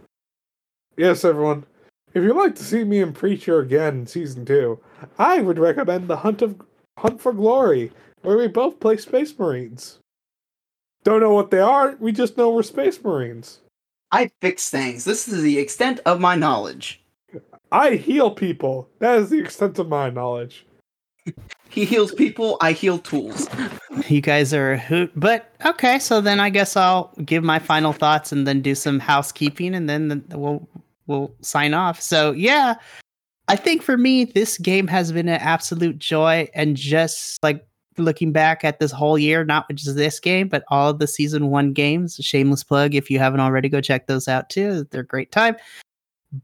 Speaker 2: Yes, everyone. If you'd like to see me and Preacher again in season two, I would recommend the Hunt of Hunt for Glory, where we both play Space Marines. Don't know what they are, we just know we're Space Marines.
Speaker 3: I fix things. This is the extent of my knowledge.
Speaker 2: I heal people. That is the extent of my knowledge.
Speaker 3: He heals people, I heal tools.
Speaker 1: You guys are a hoot. But okay, so then I guess I'll give my final thoughts and then do some housekeeping and then we'll we'll sign off. So yeah, I think for me this game has been an absolute joy and just like looking back at this whole year, not just this game, but all of the season one games. Shameless plug if you haven't already, go check those out too. They're a great time.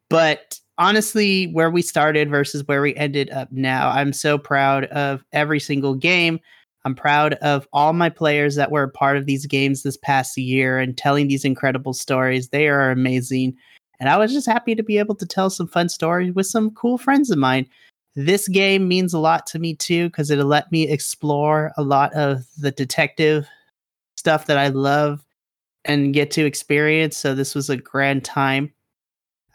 Speaker 1: But honestly, where we started versus where we ended up now, I'm so proud of every single game. I'm proud of all my players that were a part of these games this past year and telling these incredible stories. They are amazing. And I was just happy to be able to tell some fun stories with some cool friends of mine. This game means a lot to me too because it let me explore a lot of the detective stuff that I love and get to experience. So this was a grand time.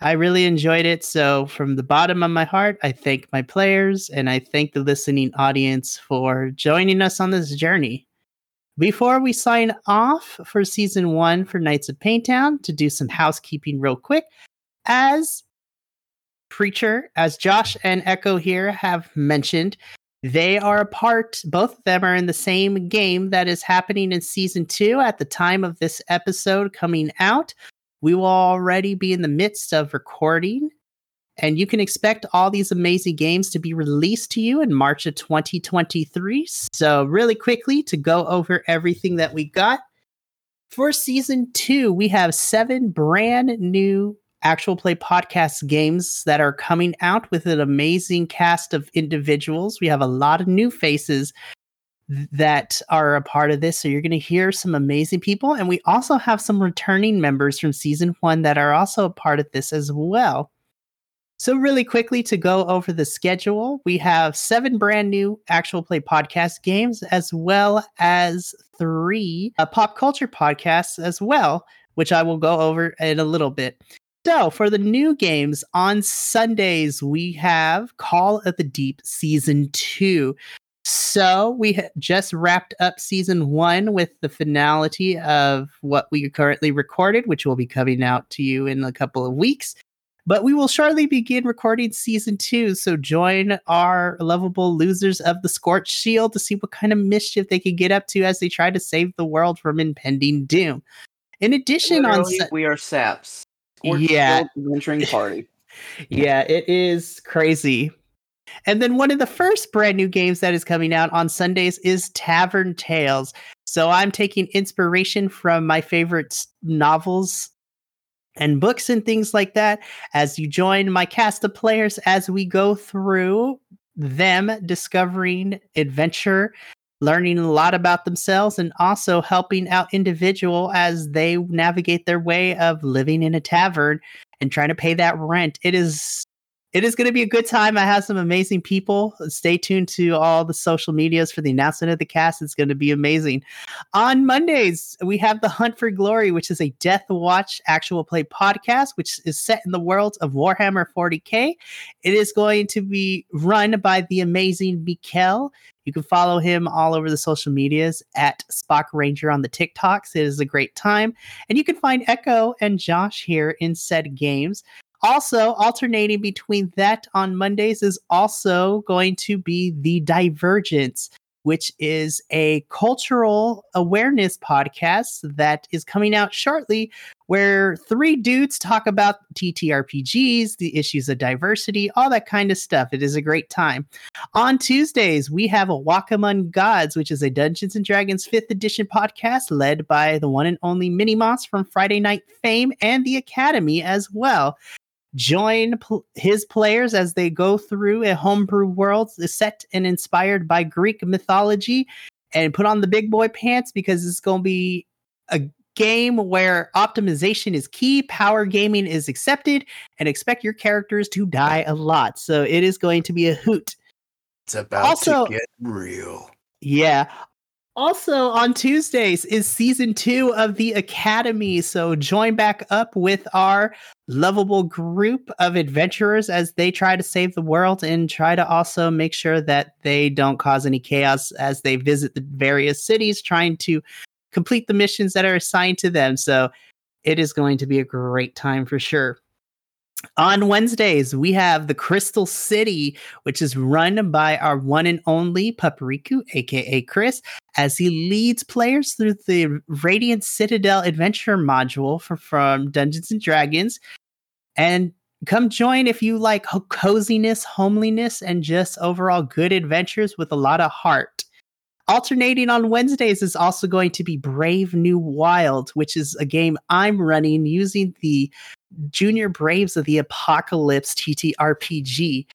Speaker 1: I really enjoyed it. So, from the bottom of my heart, I thank my players and I thank the listening audience for joining us on this journey. Before we sign off for season one for Nights of Payne Town, to do some housekeeping real quick, as Preacher, as Josh and Echo here have mentioned, they are a part, both of them are in the same game that is happening in season two at the time of this episode coming out. We will already be in the midst of recording, and you can expect all these amazing games to be released to you in March of 2023. So, really quickly, to go over everything that we got for season two, we have seven brand new actual play podcast games that are coming out with an amazing cast of individuals. We have a lot of new faces that are a part of this. So you're going to hear some amazing people. And we also have some returning members from season one that are also a part of this as well. So, really quickly to go over the schedule, we have seven brand new actual play podcast games, as well as three uh, pop culture podcasts as well, which I will go over in a little bit. So, for the new games on Sundays, we have Call of the Deep Season 2. So we just wrapped up season one with the finality of what we currently recorded, which will be coming out to you in a couple of weeks. But we will shortly begin recording season two. So join our lovable losers of the Scorch Shield to see what kind of mischief they can get up to as they try to save the world from impending doom. In addition, on
Speaker 3: Literally,
Speaker 1: Su-
Speaker 3: we are saps. Scorched
Speaker 1: Yeah.
Speaker 3: Adventuring party.
Speaker 1: Yeah, it is crazy. And then one of the first brand new games that is coming out on Sundays is Tavern Tales. So I'm taking inspiration from my favorite novels and books and things like that as you join my cast of players as we go through them discovering adventure learning a lot about themselves and also helping out individual as they navigate their way of living in a tavern and trying to pay that rent. It is it is going to be a good time. I have some amazing people. Stay tuned to all the social medias for the announcement of the cast. It's going to be amazing. On Mondays, we have The Hunt for Glory, which is a Death Watch actual play podcast, which is set in the world of Warhammer 40K. It is going to be run by the amazing Mikel. You can follow him all over the social medias at Spock Ranger on the TikToks. It is a great time. And you can find Echo and Josh here in said games. Also, alternating between that on Mondays is also going to be The Divergence, which is a cultural awareness podcast that is coming out shortly, where three dudes talk about TTRPGs, the issues of diversity, all that kind of stuff. It is a great time. On Tuesdays, we have a Walk Among Gods, which is a Dungeons and Dragons 5th edition podcast led by the one and only Minnie Moss from Friday Night Fame and the Academy as well. Join pl- his players as they go through a homebrew world set and inspired by Greek mythology and put on the big boy pants because it's going to be a game where optimization is key, power gaming is accepted, and expect your characters to die a lot. So it is going to be a hoot.
Speaker 3: It's about
Speaker 1: Also-
Speaker 3: to get real.
Speaker 1: Yeah. Also on Tuesdays is season two of the Academy. So join back up with our lovable group of adventurers as they try to save the world and try to also make sure that they don't cause any chaos as they visit the various cities trying to complete the missions that are assigned to them. So it is going to be a great time for sure. On Wednesdays, we have the Crystal City, which is run by our one and only Papariku, aka Chris, as he leads players through the Radiant Citadel adventure module for, from Dungeons and Dragons. And come join if you like coziness, homeliness, and just overall good adventures with a lot of heart. Alternating on Wednesdays is also going to be Brave New Wild, which is a game I'm running using the Junior Braves of the Apocalypse TTRPG.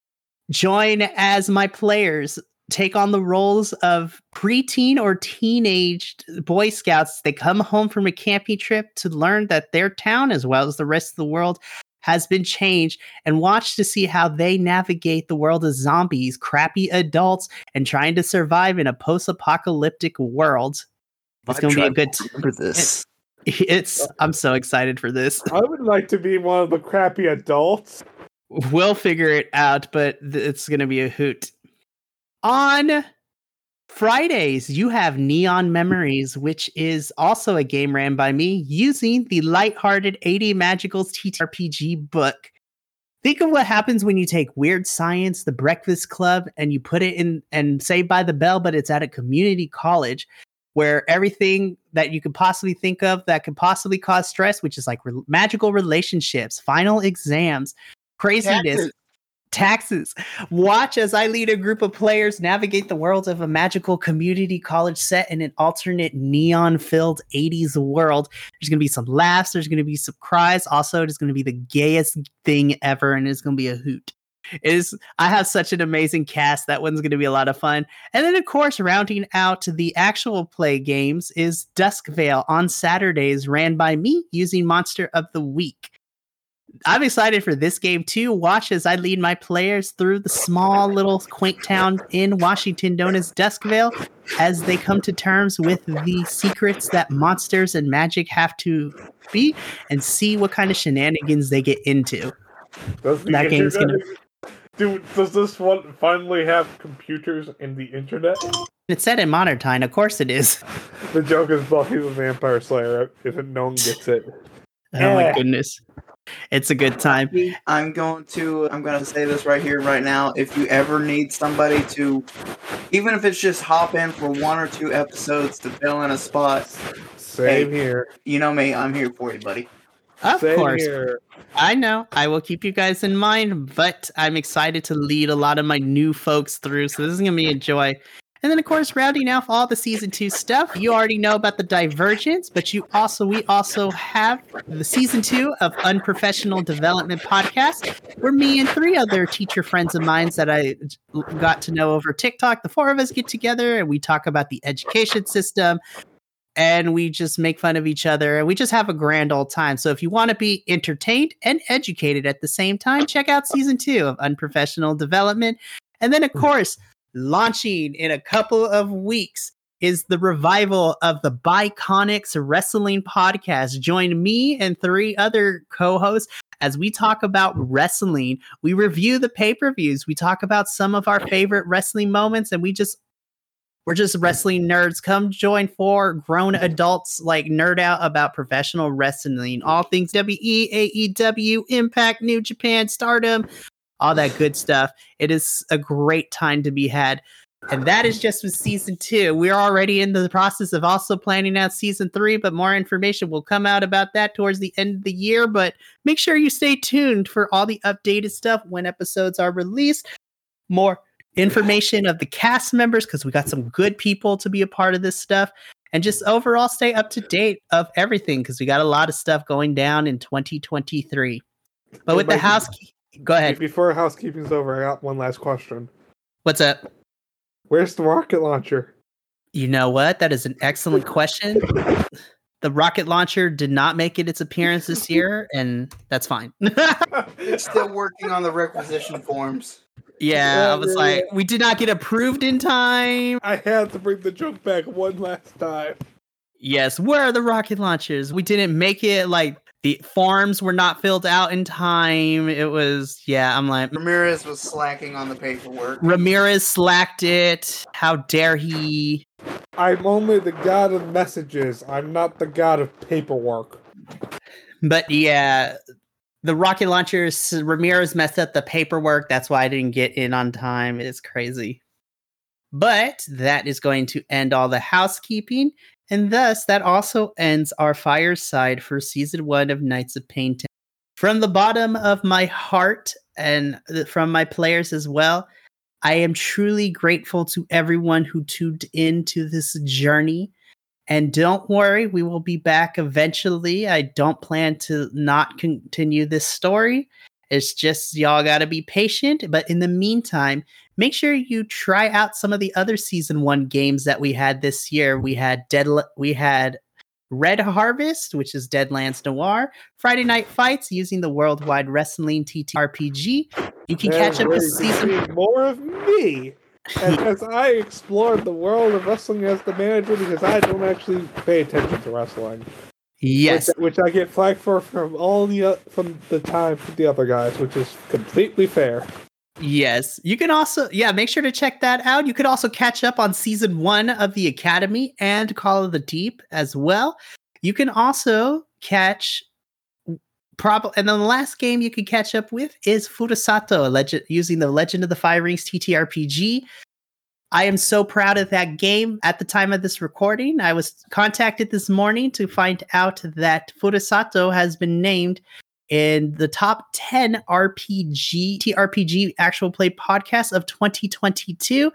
Speaker 1: Join as my players take on the roles of preteen or teenaged Boy Scouts. They come home from a camping trip to learn that their town, as well as the rest of the world, has been changed and watch to see how they navigate the world of zombies, crappy adults, and trying to survive in a post apocalyptic world. It's going to be a good.
Speaker 3: remember this.
Speaker 1: It's. I'm so excited for this.
Speaker 2: I would like to be one of the crappy adults.
Speaker 1: We'll figure it out, but th- it's going to be a hoot. On Fridays, you have Neon Memories, which is also a game ran by me using the lighthearted 80 Magicals TTRPG book. Think of what happens when you take Weird Science, The Breakfast Club, and you put it in and Saved by the Bell, but it's at a community college where everything that you could possibly think of that could possibly cause stress, which is like re- magical relationships, final exams, craziness,
Speaker 3: Taxes.
Speaker 1: taxes. Watch as I lead a group of players navigate the world of a magical community college set in an alternate neon filled 80s world. There's going to be some laughs, there's going to be some cries. Also, it's going to be the gayest thing ever, and it's going to be a hoot. It is I have such an amazing cast. That one's going to be a lot of fun. And then, of course, rounding out the actual play games is Dusk Duskvale on Saturdays, ran by me using Monster of the Week. I'm excited for this game too. Watch as I lead my players through the small little quaint town in Washington known as Duskvale as they come to terms with the secrets that monsters and magic have to be and see what kind of shenanigans they get into. That game's
Speaker 2: internet Do does this one finally have computers and the internet?
Speaker 1: It's set in modern time, of course it is.
Speaker 2: The joke is Buffy the Vampire Slayer. If no one gets it,
Speaker 1: Oh my goodness. It's a good time.
Speaker 3: I'm going to I'm going to say this right here right now. If you ever need somebody to even if it's just hop in for one or two episodes to fill in a spot,
Speaker 2: same
Speaker 3: Hey.
Speaker 2: here.
Speaker 3: you know me, I'm here for you, buddy.
Speaker 1: Of
Speaker 2: same
Speaker 1: course.
Speaker 2: here.
Speaker 1: I know. I will keep you guys in mind, but I'm excited to lead a lot of my new folks through. So this is going to be a joy. And then, of course, rounding off all the season two stuff, you already know about the Divergence, but you also, we also have the season two of Unprofessional Development Podcast, where me and three other teacher friends of mine that I got to know over TikTok, the four of us get together and we talk about the education system, and we just make fun of each other and we just have a grand old time. So if you want to be entertained and educated at the same time, check out season two of Unprofessional Development. And then, of course, launching in a couple of weeks is the revival of the Biconics Wrestling Podcast. Join me and three other co hosts as we talk about wrestling. We review the pay per views, we talk about some of our favorite wrestling moments, and we just we're just wrestling nerds. Come join four grown adults like nerd out about professional wrestling, all things WWE, AEW, E Impact, New Japan, Stardom, all that good stuff. It is a great time to be had. And that is just with season two. We're already in the process of also planning out season three, but more information will come out about that towards the end of the year. But make sure you stay tuned for all the updated stuff when episodes are released. More information of the cast members because we got some good people to be a part of this stuff and just overall stay up to date of everything because we got a lot of stuff going down in 2023 but with the
Speaker 2: Mike,
Speaker 1: house go ahead
Speaker 2: Before housekeeping's over, I got one last question.
Speaker 1: what's up
Speaker 2: Where's the rocket launcher?
Speaker 1: You know what? That is an excellent question. The rocket launcher did not make it its appearance this year, and that's fine.
Speaker 3: They're still working on the requisition forms.
Speaker 1: Yeah, I was
Speaker 2: Yeah,
Speaker 1: like, we did not get approved in time.
Speaker 2: I had to bring the joke back one last time.
Speaker 1: Yes, where are the rocket launchers? We didn't make it. Like the forms were not filled out in time. It was, yeah. I'm like, mm.
Speaker 3: Ramirez was slacking on the paperwork.
Speaker 1: Ramirez slacked it. How dare he?
Speaker 2: I'm only the god of messages. I'm not the god of paperwork.
Speaker 1: But yeah, the rocket launchers, Ramirez messed up the paperwork. That's why I didn't get in on time. It's crazy. But that is going to end all the housekeeping. And thus, that also ends our fireside for season one of Nights of Payne Town. From the bottom of my heart and uh, from my players as well, I am truly grateful to everyone who tuned into this journey. And don't worry, we will be back eventually. I don't plan to not continue this story. It's just y'all got to be patient. But in the meantime, make sure you try out some of the other season one games that we had this year. We had Dead, we had Red Harvest, which is Deadlands Noir, Friday Night Fights using the Worldwide Wrestling TTRPG. You can catch up with season
Speaker 2: more of me as, as I explored the world of wrestling as the manager because I don't actually pay attention to wrestling.
Speaker 1: Yes,
Speaker 2: which, which I get flack for from all the uh, from the time from the other guys, which is completely fair.
Speaker 1: Yes. You can also, yeah, make sure to check that out. You could also catch up on season one of The Academy and Call of the Deep as well. You can also catch probably and then the last game you can catch up with is Furusato, legend using the Legend of the Five Rings TTRPG. I am so proud of that game at the time of this recording. I was contacted this morning to find out that Furusato has been named in the top 10 RPG TRPG actual play podcast of 2022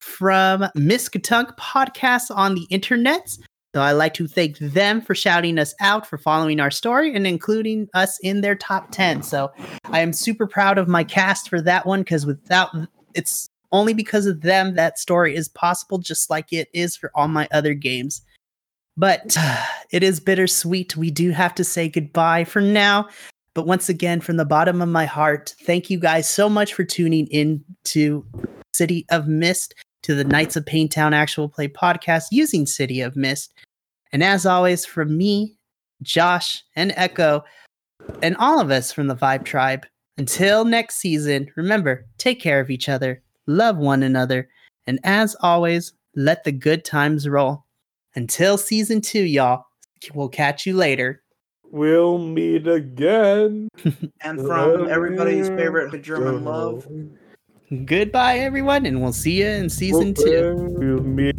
Speaker 1: from Miskatunk podcasts on the internet. So I'd like to thank them for shouting us out, for following our story, and including us in their top 10. So I am super proud of my cast for that one because without it's only because of them that story is possible, just like it is for all my other games. But it is bittersweet. We do have to say goodbye for now. But once again, from the bottom of my heart, thank you guys so much for tuning in to City of Mist, to the Nights of Payne Town actual play podcast using City of Mist. And as always, from me, Josh, and Echo, and all of us from the Vibe Tribe, until next season, remember, take care of each other, love one another, and as always, let the good times roll. Until season two, y'all, we'll catch you later.
Speaker 2: We'll meet again.
Speaker 3: And from everybody's favorite German love,
Speaker 1: Goodbye, everyone, and we'll see you in season two.
Speaker 2: We'll meet